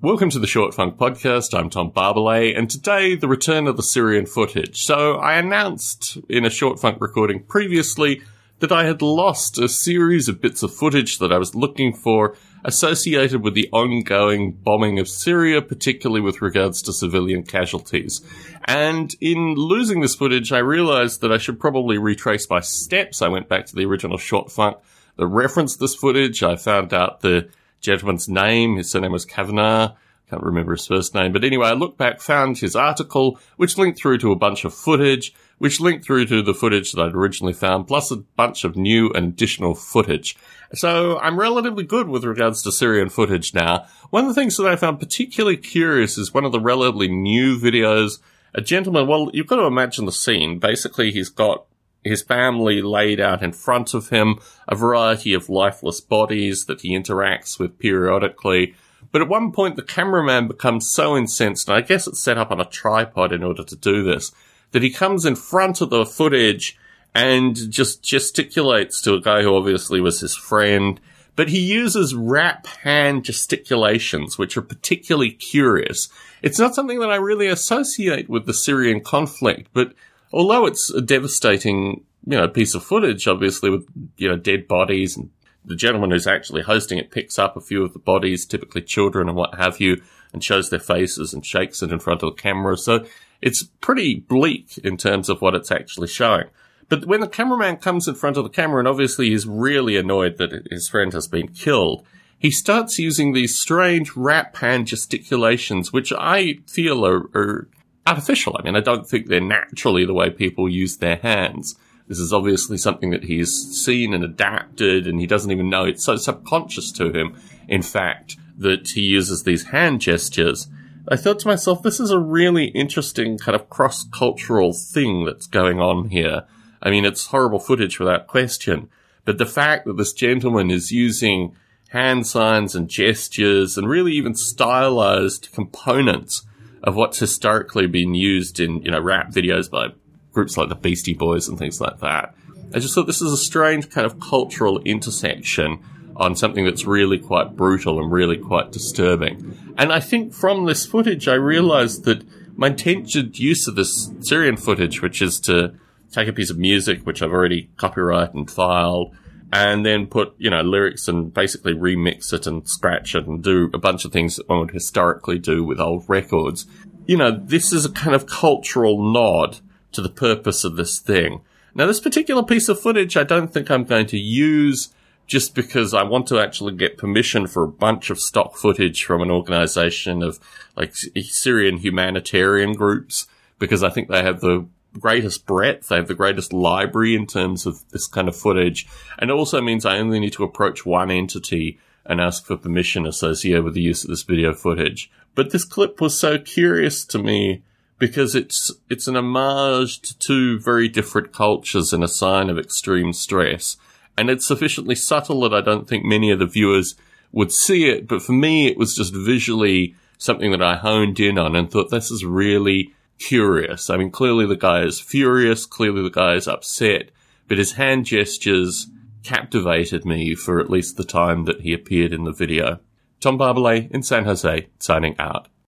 Welcome to the Short Funk Podcast. I'm Tom Barbalet, and today the return of the Syrian footage. So I announced in a Short Funk recording previously that I had lost a series of bits of footage that I was looking for associated with the ongoing bombing of Syria, particularly with regards to civilian casualties. And in losing this footage, I realized that I should probably retrace my steps. I went back to the original Short Funk that referenced this footage. I found out the gentleman's name. His surname was Kavanagh. Can't remember his first name. But anyway, I looked back, found his article, which linked through to a bunch of footage, which linked through to the footage that I'd originally found, plus a bunch of new and additional footage. So I'm relatively good with regards to Syrian footage now. One of the things that I found particularly curious is one of the relatively new videos. A gentleman, well, you've got to imagine the scene. Basically, he's got his family laid out in front of him, a variety of lifeless bodies that he interacts with periodically. But at one point, the cameraman becomes so incensed, and I guess it's set up on a tripod in order to do this, that he comes in front of the footage and just gesticulates to a guy who obviously was his friend. But he uses rap hand gesticulations, which are particularly curious. It's not something that I really associate with the Syrian conflict, but although it's a devastating, you know, piece of footage, obviously with, you know, dead bodies and the gentleman who's actually hosting it picks up a few of the bodies, typically children and what have you, and shows their faces and shakes it in front of the camera. So it's pretty bleak in terms of what it's actually showing. But when the cameraman comes in front of the camera and obviously he's really annoyed that his friend has been killed, he starts using these strange rap hand gesticulations, which I feel are, are artificial. I mean, I don't think they're naturally the way people use their hands. This is obviously something that he's seen and adapted, and he doesn't even know it's so subconscious to him, in fact, that he uses these hand gestures. I thought to myself, this is a really interesting kind of cross cultural thing that's going on here. I mean, it's horrible footage without question, but the fact that this gentleman is using hand signs and gestures and really even stylized components of what's historically been used in, you know, rap videos by groups like the Beastie Boys and things like that. I just thought this is a strange kind of cultural intersection on something that's really quite brutal and really quite disturbing. And I think from this footage, I realized that my intended use of this Syrian footage, which is to take a piece of music, which I've already copyrighted and filed, and then put, you know, lyrics and basically remix it and scratch it and do a bunch of things that one would historically do with old records. You know, this is a kind of cultural nod to the purpose of this thing. Now, this particular piece of footage, I don't think I'm going to use just because I want to actually get permission for a bunch of stock footage from an organization of like Syrian humanitarian groups because I think they have the greatest breadth. They have the greatest library in terms of this kind of footage. And it also means I only need to approach one entity and ask for permission associated with the use of this video footage. But this clip was so curious to me because it's, it's an homage to two very different cultures and a sign of extreme stress. And it's sufficiently subtle that I don't think many of the viewers would see it. But for me, it was just visually something that I honed in on and thought this is really curious. I mean, clearly the guy is furious, clearly the guy is upset, but his hand gestures captivated me for at least the time that he appeared in the video. Tom Barbalet in San Jose, signing out.